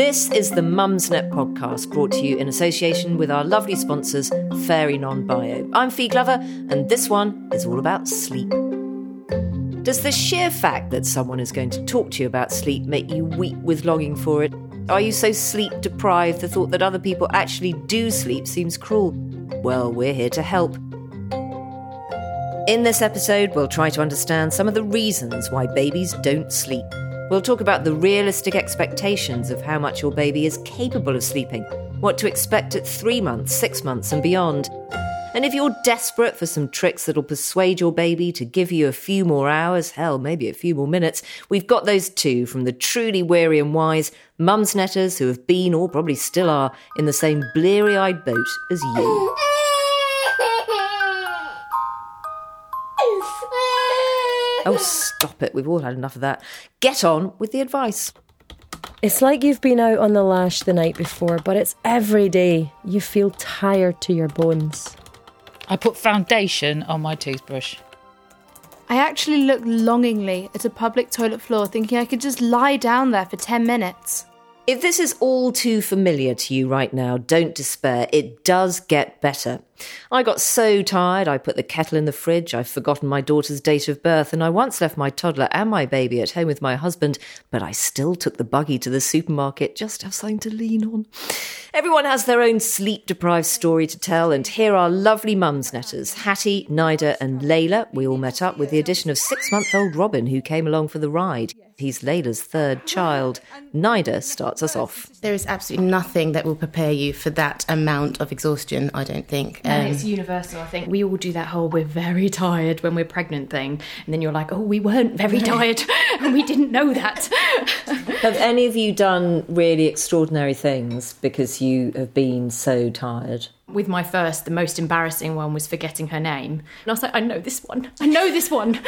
This is the Mumsnet podcast brought to you in association with our lovely sponsors, Fairy Non Bio. I'm Fi Glover, and this one is all about sleep. Does the sheer fact that someone is going to talk to you about sleep make you weep with longing for it? Are you so sleep deprived the thought that other people actually do sleep seems cruel? Well, we're here to help. In this episode, we'll try to understand some of the reasons why babies don't sleep. We'll talk about the realistic expectations of how much your baby is capable of sleeping, what to expect at three months, six months, and beyond. And if you're desperate for some tricks that'll persuade your baby to give you a few more hours, hell, maybe a few more minutes, we've got those too from the truly weary and wise mumsnetters who have been, or probably still are, in the same bleary eyed boat as you. Oh, stop it. We've all had enough of that. Get on with the advice. It's like you've been out on the lash the night before, but it's every day. You feel tired to your bones. I put foundation on my toothbrush. I actually looked longingly at a public toilet floor, thinking I could just lie down there for 10 minutes. If this is all too familiar to you right now, don't despair. It does get better. I got so tired, I put the kettle in the fridge, I've forgotten my daughter's date of birth, and I once left my toddler and my baby at home with my husband, but I still took the buggy to the supermarket just to have something to lean on. Everyone has their own sleep deprived story to tell, and here are lovely mumsnetters Hattie, Nida, and Layla. We all met up with the addition of six month old Robin, who came along for the ride. He's Layla's third child. Nida starts us off. There is absolutely nothing that will prepare you for that amount of exhaustion, I don't think. Um, it's universal, I think. We all do that whole we're very tired when we're pregnant thing. And then you're like, oh, we weren't very tired and we didn't know that. have any of you done really extraordinary things because you have been so tired? with my first, the most embarrassing one was forgetting her name. And I was like, I know this one. I know this one.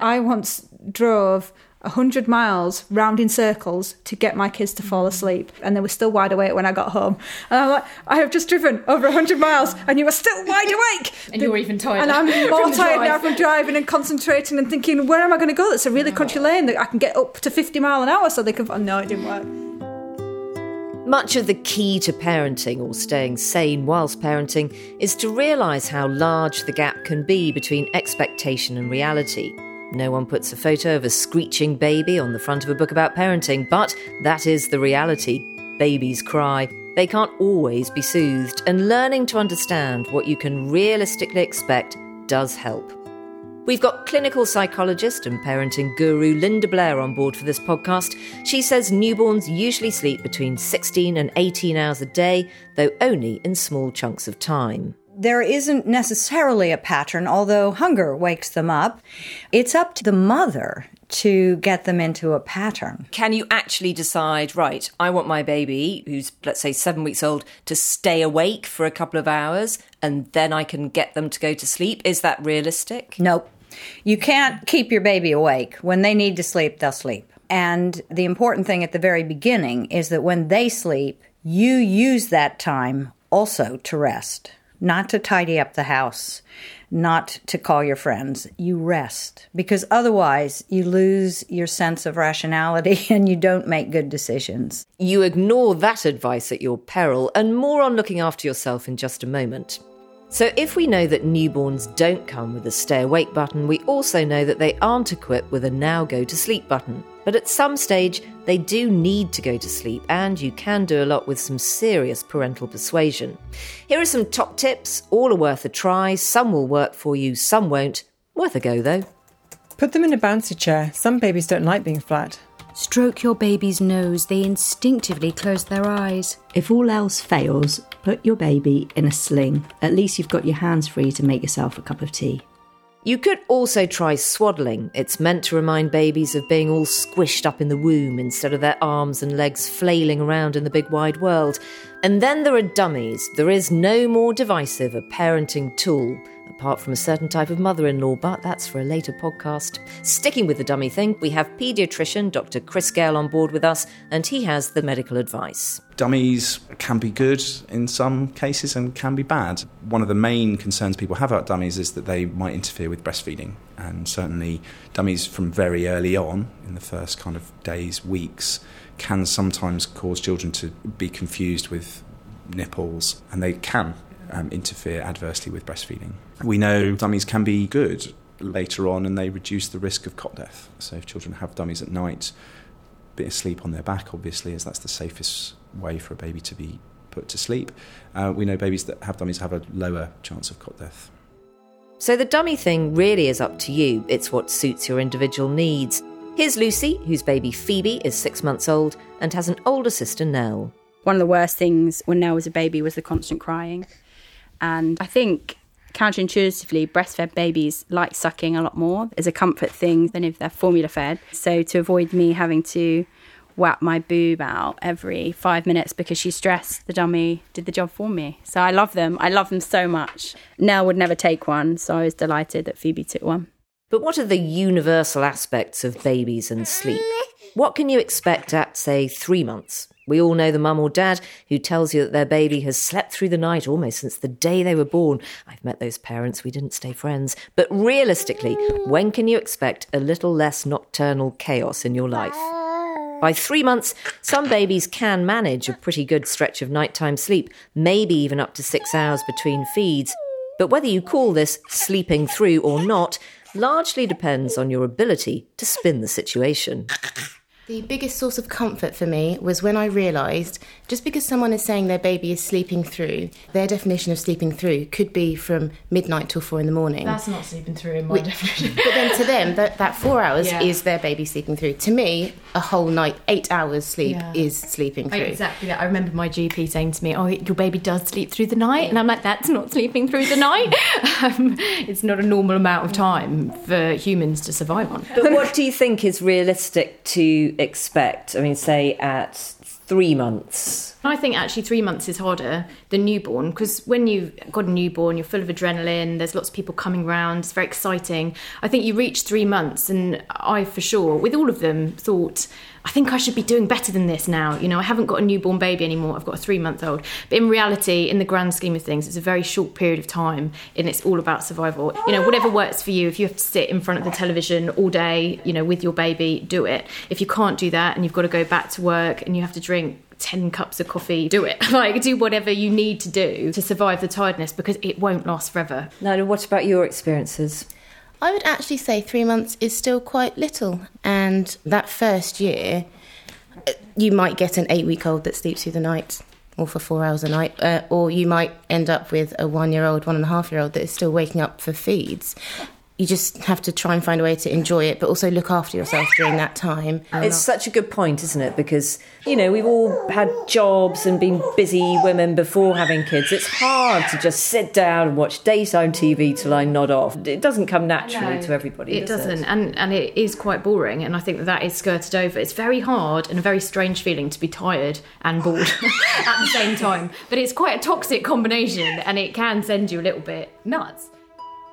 I once drove 100 miles round in circles to get my kids to fall asleep. And they were still wide awake when I got home. And I'm like, I have just driven over 100 miles and you are still wide awake. and you're even tired. And I'm more tired now from driving and concentrating and thinking, where am I going to go? That's a really country lane that I can get up to 50 mile an hour so they can. Oh, no, it didn't work. Much of the key to parenting or staying sane whilst parenting is to realise how large the gap can be between expectation and reality. No one puts a photo of a screeching baby on the front of a book about parenting, but that is the reality. Babies cry. They can't always be soothed, and learning to understand what you can realistically expect does help. We've got clinical psychologist and parenting guru Linda Blair on board for this podcast. She says newborns usually sleep between 16 and 18 hours a day, though only in small chunks of time there isn't necessarily a pattern, although hunger wakes them up. It's up to the mother to get them into a pattern. Can you actually decide, right, I want my baby, who's, let's say, seven weeks old, to stay awake for a couple of hours and then I can get them to go to sleep? Is that realistic? Nope. You can't keep your baby awake. When they need to sleep, they'll sleep. And the important thing at the very beginning is that when they sleep, you use that time also to rest not to tidy up the house, not to call your friends. You rest because otherwise you lose your sense of rationality and you don't make good decisions. You ignore that advice at your peril, and more on looking after yourself in just a moment. So, if we know that newborns don't come with a stay awake button, we also know that they aren't equipped with a now go to sleep button. But at some stage, they do need to go to sleep, and you can do a lot with some serious parental persuasion. Here are some top tips, all are worth a try. Some will work for you, some won't. Worth a go, though. Put them in a bouncy chair. Some babies don't like being flat. Stroke your baby's nose, they instinctively close their eyes. If all else fails, put your baby in a sling. At least you've got your hands free to make yourself a cup of tea. You could also try swaddling. It's meant to remind babies of being all squished up in the womb instead of their arms and legs flailing around in the big wide world. And then there are dummies. There is no more divisive a parenting tool apart from a certain type of mother in law, but that's for a later podcast. Sticking with the dummy thing, we have paediatrician Dr. Chris Gale on board with us, and he has the medical advice. Dummies can be good in some cases and can be bad. One of the main concerns people have about dummies is that they might interfere with breastfeeding. And certainly, dummies from very early on, in the first kind of days, weeks, can sometimes cause children to be confused with nipples, and they can um, interfere adversely with breastfeeding. We know dummies can be good later on, and they reduce the risk of cot death. So, if children have dummies at night, bit of sleep on their back, obviously, as that's the safest way for a baby to be put to sleep. Uh, we know babies that have dummies have a lower chance of cot death. So the dummy thing really is up to you. It's what suits your individual needs. Here's Lucy, whose baby Phoebe is six months old and has an older sister, Nell. One of the worst things when Nell was a baby was the constant crying. And I think counterintuitively, breastfed babies like sucking a lot more as a comfort thing than if they're formula fed. So to avoid me having to whap my boob out every five minutes because she's stressed. The dummy did the job for me. So I love them. I love them so much. Nell would never take one, so I was delighted that Phoebe took one. But what are the universal aspects of babies and sleep? What can you expect at, say, three months? We all know the mum or dad who tells you that their baby has slept through the night almost since the day they were born. I've met those parents, we didn't stay friends. But realistically, when can you expect a little less nocturnal chaos in your life? By three months, some babies can manage a pretty good stretch of nighttime sleep, maybe even up to six hours between feeds. But whether you call this sleeping through or not largely depends on your ability to spin the situation. The biggest source of comfort for me was when I realised just because someone is saying their baby is sleeping through, their definition of sleeping through could be from midnight till four in the morning. That's not sleeping through in my we, definition. but then to them, that, that four hours yeah. is their baby sleeping through. To me, a whole night, eight hours sleep yeah. is sleeping through. Exactly that. I remember my GP saying to me, "Oh, your baby does sleep through the night," and I'm like, "That's not sleeping through the night. um, it's not a normal amount of time for humans to survive on." But what do you think is realistic to expect? I mean, say at three months. I think actually three months is harder than newborn because when you've got a newborn, you're full of adrenaline, there's lots of people coming around, it's very exciting. I think you reach three months, and I for sure, with all of them, thought, I think I should be doing better than this now. You know, I haven't got a newborn baby anymore, I've got a three month old. But in reality, in the grand scheme of things, it's a very short period of time and it's all about survival. You know, whatever works for you, if you have to sit in front of the television all day, you know, with your baby, do it. If you can't do that and you've got to go back to work and you have to drink 10 cups of coffee, do it. like, do whatever you need to do to survive the tiredness because it won't last forever. Now, what about your experiences? I would actually say three months is still quite little. And that first year, uh, you might get an eight week old that sleeps through the night or for four hours a night, uh, or you might end up with a one year old, one and a half year old that is still waking up for feeds you just have to try and find a way to enjoy it, but also look after yourself during that time. It's such a good point, isn't it? Because, you know, we've all had jobs and been busy women before having kids. It's hard to just sit down and watch daytime TV till I nod off. It doesn't come naturally to everybody. It does doesn't. It? And, and it is quite boring. And I think that, that is skirted over. It's very hard and a very strange feeling to be tired and bored at the same time. But it's quite a toxic combination and it can send you a little bit nuts.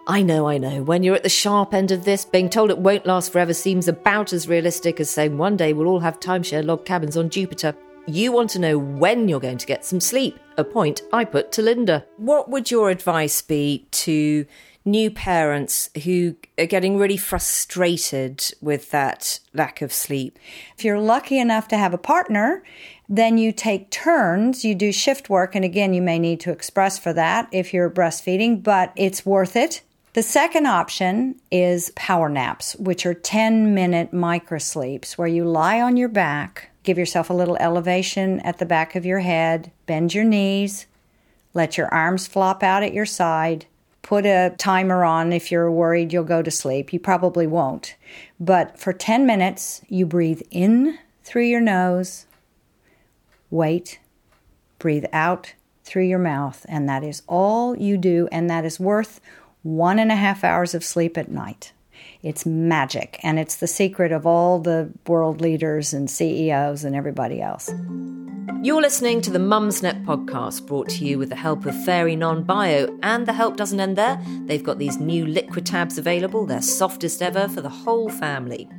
I know, I know. When you're at the sharp end of this, being told it won't last forever seems about as realistic as saying one day we'll all have timeshare log cabins on Jupiter. You want to know when you're going to get some sleep, a point I put to Linda. What would your advice be to new parents who are getting really frustrated with that lack of sleep? If you're lucky enough to have a partner, then you take turns, you do shift work, and again, you may need to express for that if you're breastfeeding, but it's worth it the second option is power naps, which are 10 minute micro sleeps where you lie on your back, give yourself a little elevation at the back of your head, bend your knees, let your arms flop out at your side, put a timer on if you're worried you'll go to sleep. You probably won't. But for 10 minutes, you breathe in through your nose, wait, breathe out through your mouth, and that is all you do, and that is worth one and a half hours of sleep at night. It's magic, and it's the secret of all the world leaders and CEOs and everybody else. You're listening to the Mumsnet podcast, brought to you with the help of Fairy Non Bio. And the help doesn't end there. They've got these new liquid tabs available, They're softest ever for the whole family.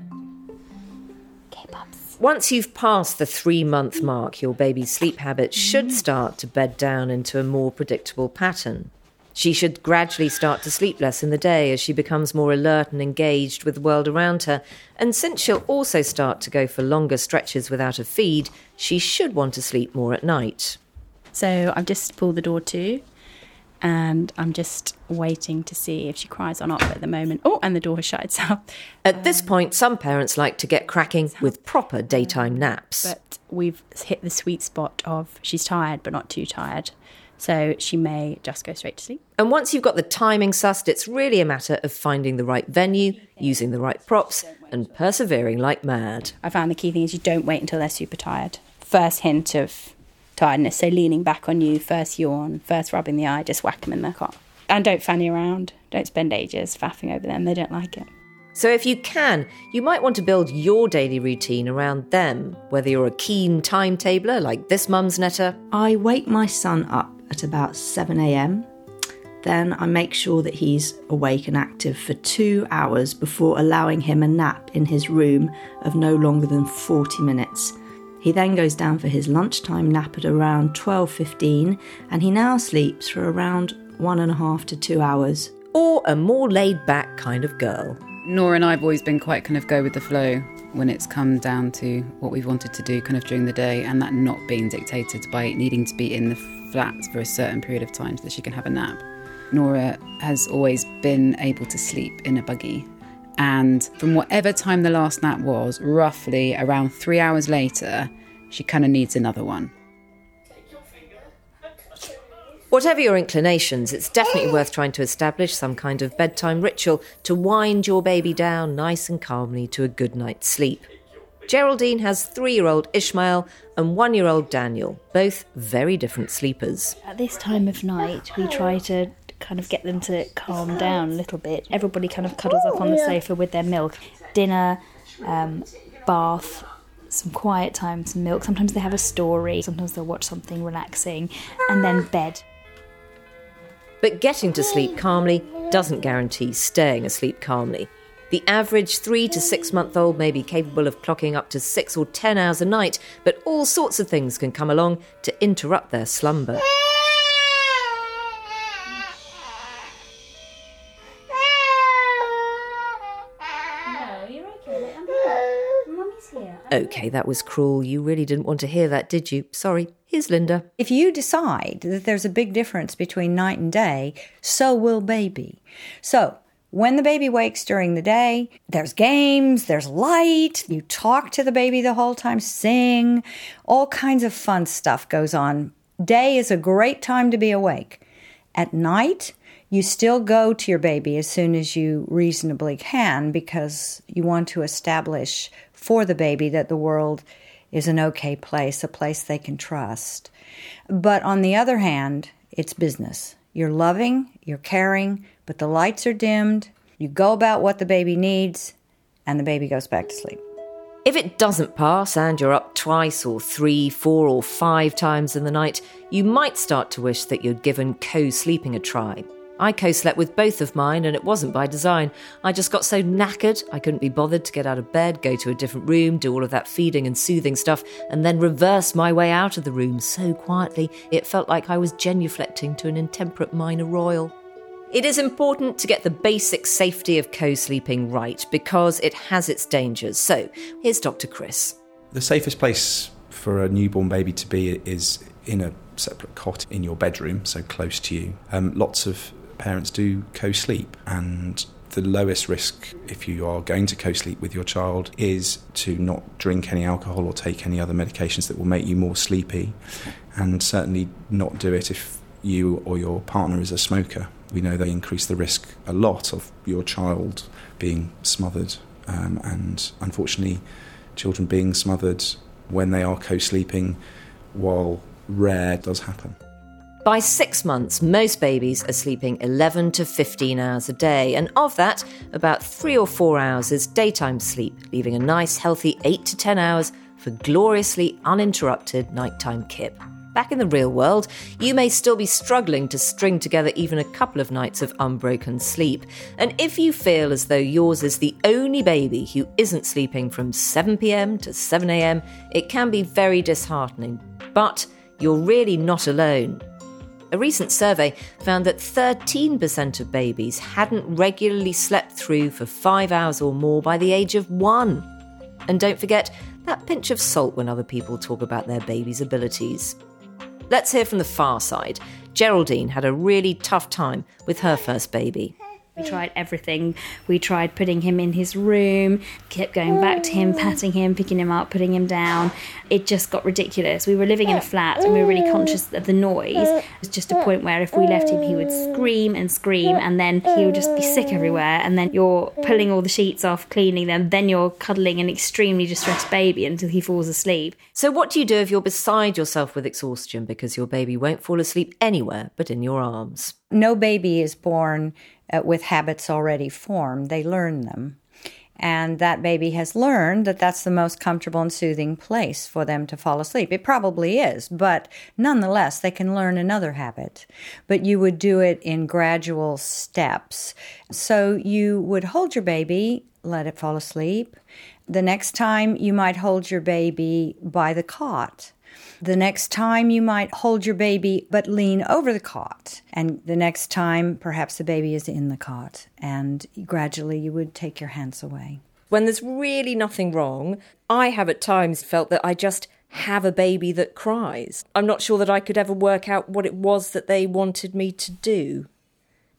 Once you've passed the three month mark, your baby's sleep habits should start to bed down into a more predictable pattern. She should gradually start to sleep less in the day as she becomes more alert and engaged with the world around her. And since she'll also start to go for longer stretches without a feed, she should want to sleep more at night. So I've just pulled the door to, and I'm just waiting to see if she cries or not. But at the moment, oh, and the door has shut itself. At this point, some parents like to get cracking with proper daytime naps. But we've hit the sweet spot of she's tired but not too tired. So she may just go straight to sleep. And once you've got the timing sussed, it's really a matter of finding the right venue, using the right props, and persevering like mad. I found the key thing is you don't wait until they're super tired. First hint of tiredness, so leaning back on you, first yawn, first rubbing the eye, just whack them in the cot. And don't fanny around. Don't spend ages faffing over them. They don't like it. So, if you can, you might want to build your daily routine around them, whether you're a keen timetabler like this Mumsnetter. I wake my son up at about 7am. Then I make sure that he's awake and active for two hours before allowing him a nap in his room of no longer than 40 minutes. He then goes down for his lunchtime nap at around 12.15 and he now sleeps for around one and a half to two hours. Or a more laid back kind of girl. Nora and I have always been quite kind of go with the flow when it's come down to what we've wanted to do kind of during the day and that not being dictated by needing to be in the flats for a certain period of time so that she can have a nap. Nora has always been able to sleep in a buggy. And from whatever time the last nap was, roughly around three hours later, she kind of needs another one. Whatever your inclinations, it's definitely worth trying to establish some kind of bedtime ritual to wind your baby down nice and calmly to a good night's sleep. Geraldine has three year old Ishmael and one year old Daniel, both very different sleepers. At this time of night, we try to kind of get them to calm down a little bit. Everybody kind of cuddles up on the sofa with their milk. Dinner, um, bath, some quiet time, some milk. Sometimes they have a story, sometimes they'll watch something relaxing, and then bed. But getting to sleep calmly doesn't guarantee staying asleep calmly. The average three to six month old may be capable of clocking up to six or ten hours a night, but all sorts of things can come along to interrupt their slumber. Okay, that was cruel. You really didn't want to hear that, did you? Sorry. Here's Linda. If you decide that there's a big difference between night and day, so will baby. So, when the baby wakes during the day, there's games, there's light, you talk to the baby the whole time, sing, all kinds of fun stuff goes on. Day is a great time to be awake. At night, you still go to your baby as soon as you reasonably can because you want to establish for the baby that the world is an okay place, a place they can trust. But on the other hand, it's business. You're loving, you're caring, but the lights are dimmed. You go about what the baby needs, and the baby goes back to sleep. If it doesn't pass and you're up twice or three, four, or five times in the night, you might start to wish that you'd given co sleeping a try. I co slept with both of mine, and it wasn't by design. I just got so knackered, I couldn't be bothered to get out of bed, go to a different room, do all of that feeding and soothing stuff, and then reverse my way out of the room so quietly it felt like I was genuflecting to an intemperate minor royal. It is important to get the basic safety of co sleeping right because it has its dangers. So, here's Dr. Chris. The safest place for a newborn baby to be is in a separate cot in your bedroom, so close to you. Um, lots of parents do co sleep, and the lowest risk if you are going to co sleep with your child is to not drink any alcohol or take any other medications that will make you more sleepy, and certainly not do it if you or your partner is a smoker. We know they increase the risk a lot of your child being smothered, um, and unfortunately, children being smothered when they are co sleeping, while rare, does happen. By six months, most babies are sleeping 11 to 15 hours a day, and of that, about three or four hours is daytime sleep, leaving a nice, healthy 8 to 10 hours for gloriously uninterrupted nighttime kip. Back in the real world, you may still be struggling to string together even a couple of nights of unbroken sleep. And if you feel as though yours is the only baby who isn't sleeping from 7pm to 7am, it can be very disheartening. But you're really not alone. A recent survey found that 13% of babies hadn't regularly slept through for five hours or more by the age of one. And don't forget that pinch of salt when other people talk about their baby's abilities. Let's hear from the far side. Geraldine had a really tough time with her first baby. We mm. tried everything. We tried putting him in his room, kept going back to him, mm. patting him, picking him up, putting him down. It just got ridiculous. We were living in a mm. flat and we were really conscious of the noise. It was just a point where if we left him, he would scream and scream, and then he would just be sick everywhere. And then you're pulling all the sheets off, cleaning them, then you're cuddling an extremely distressed baby until he falls asleep. So, what do you do if you're beside yourself with exhaustion because your baby won't fall asleep anywhere but in your arms? No baby is born uh, with habits already formed, they learn them. And that baby has learned that that's the most comfortable and soothing place for them to fall asleep. It probably is, but nonetheless, they can learn another habit. But you would do it in gradual steps. So you would hold your baby, let it fall asleep. The next time, you might hold your baby by the cot the next time, you might hold your baby but lean over the cot. And the next time, perhaps the baby is in the cot. And gradually, you would take your hands away. When there's really nothing wrong, I have at times felt that I just have a baby that cries. I'm not sure that I could ever work out what it was that they wanted me to do.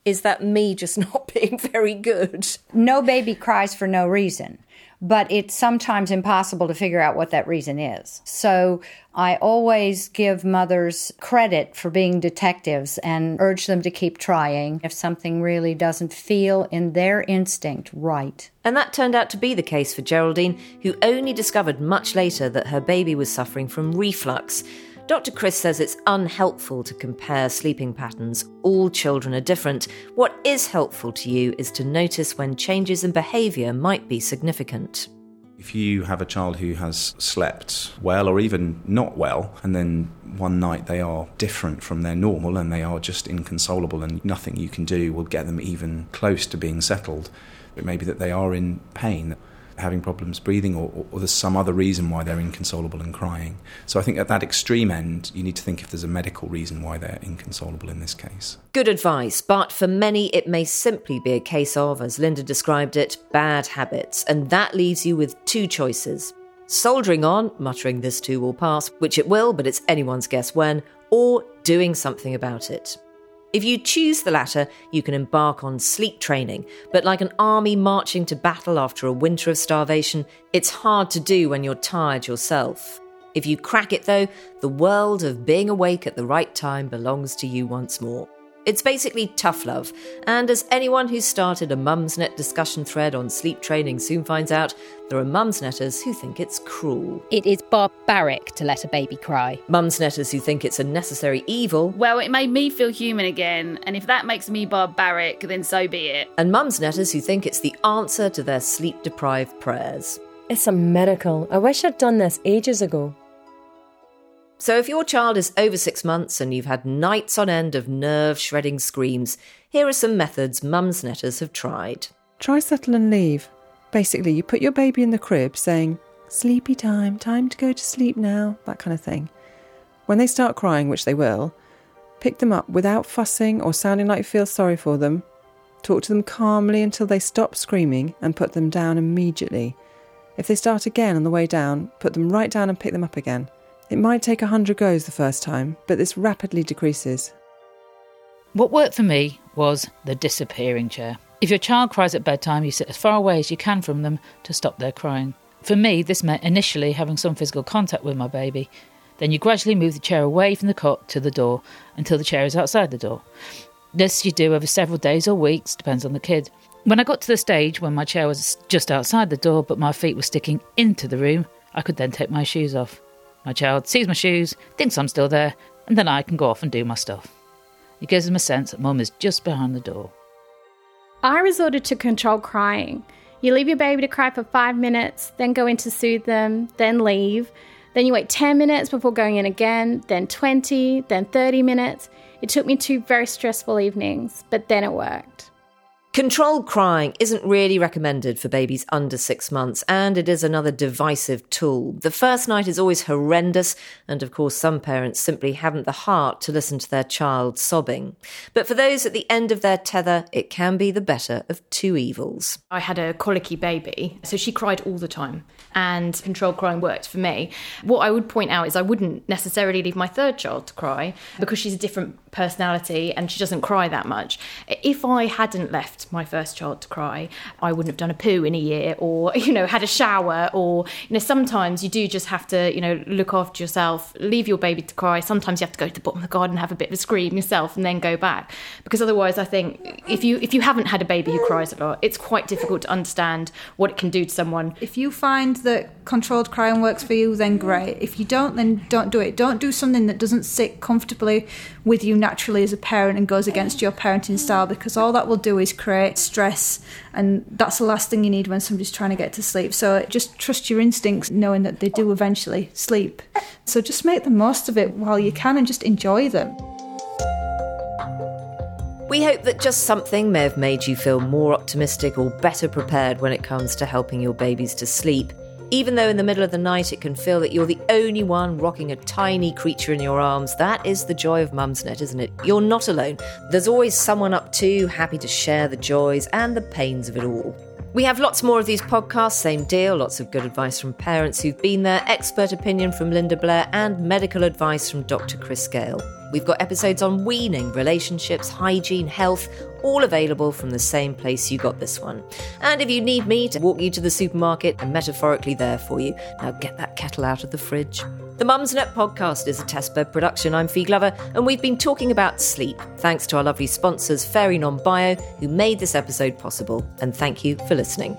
Is that me just not being very good? No baby cries for no reason but it's sometimes impossible to figure out what that reason is. So I always give mothers credit for being detectives and urge them to keep trying if something really doesn't feel in their instinct right. And that turned out to be the case for Geraldine, who only discovered much later that her baby was suffering from reflux. Dr. Chris says it's unhelpful to compare sleeping patterns. All children are different. What is helpful to you is to notice when changes in behaviour might be significant. If you have a child who has slept well or even not well, and then one night they are different from their normal and they are just inconsolable, and nothing you can do will get them even close to being settled, it may be that they are in pain having problems breathing, or, or, there's some other reason why they're inconsolable and crying. So I think at that extreme end, you need to think if there's a medical reason why they're inconsolable in this case. Good advice, but for many, it may simply be a case of, as Linda described it, bad habits, and that leaves you with two choices. Soldiering on, muttering this too will pass, which it will, but it's anyone's guess when, or doing something about it. If you choose the latter, you can embark on sleep training, but like an army marching to battle after a winter of starvation, it's hard to do when you're tired yourself. If you crack it though, the world of being awake at the right time belongs to you once more. It's basically tough love, and as anyone who's started a Mumsnet discussion thread on sleep training soon finds out, there are Mumsnetters who think it's cruel. It is barbaric to let a baby cry. Mumsnetters who think it's a necessary evil. Well, it made me feel human again, and if that makes me barbaric, then so be it. And Mumsnetters who think it's the answer to their sleep deprived prayers. It's a miracle. I wish I'd done this ages ago. So, if your child is over six months and you've had nights on end of nerve shredding screams, here are some methods Mumsnetters have tried. Try settle and leave. Basically, you put your baby in the crib saying, sleepy time, time to go to sleep now, that kind of thing. When they start crying, which they will, pick them up without fussing or sounding like you feel sorry for them. Talk to them calmly until they stop screaming and put them down immediately. If they start again on the way down, put them right down and pick them up again. It might take a hundred goes the first time, but this rapidly decreases. What worked for me was the disappearing chair. If your child cries at bedtime, you sit as far away as you can from them to stop their crying. For me, this meant initially having some physical contact with my baby. Then you gradually move the chair away from the cot to the door until the chair is outside the door. This you do over several days or weeks, depends on the kid. When I got to the stage when my chair was just outside the door but my feet were sticking into the room, I could then take my shoes off. My child sees my shoes, thinks I'm still there, and then I can go off and do my stuff. It gives them a sense that mum is just behind the door. I resorted to controlled crying. You leave your baby to cry for five minutes, then go in to soothe them, then leave. Then you wait 10 minutes before going in again, then 20, then 30 minutes. It took me two very stressful evenings, but then it worked. Controlled crying isn't really recommended for babies under six months, and it is another divisive tool. The first night is always horrendous, and of course, some parents simply haven't the heart to listen to their child sobbing. But for those at the end of their tether, it can be the better of two evils. I had a colicky baby, so she cried all the time, and controlled crying worked for me. What I would point out is I wouldn't necessarily leave my third child to cry because she's a different personality and she doesn't cry that much. If I hadn't left my first child to cry, I wouldn't have done a poo in a year or, you know, had a shower or, you know, sometimes you do just have to, you know, look after yourself, leave your baby to cry. Sometimes you have to go to the bottom of the garden, have a bit of a scream yourself and then go back. Because otherwise I think if you if you haven't had a baby who cries a lot, it's quite difficult to understand what it can do to someone. If you find that controlled crying works for you, then great. If you don't, then don't do it. Don't do something that doesn't sit comfortably with you naturally as a parent and goes against your parenting style because all that will do is create stress and that's the last thing you need when somebody's trying to get to sleep. So just trust your instincts knowing that they do eventually sleep. So just make the most of it while you can and just enjoy them. We hope that just something may have made you feel more optimistic or better prepared when it comes to helping your babies to sleep. Even though in the middle of the night it can feel that you're the only one rocking a tiny creature in your arms, that is the joy of Mumsnet, isn't it? You're not alone. There's always someone up to, happy to share the joys and the pains of it all. We have lots more of these podcasts, same deal, lots of good advice from parents who've been there, expert opinion from Linda Blair, and medical advice from Dr. Chris Gale. We've got episodes on weaning, relationships, hygiene, health, all available from the same place you got this one. And if you need me to walk you to the supermarket, I'm metaphorically there for you. Now get that kettle out of the fridge. The Mumsnet podcast is a testbed production. I'm Fi Glover, and we've been talking about sleep. Thanks to our lovely sponsors, Fairy Non Bio, who made this episode possible. And thank you for listening.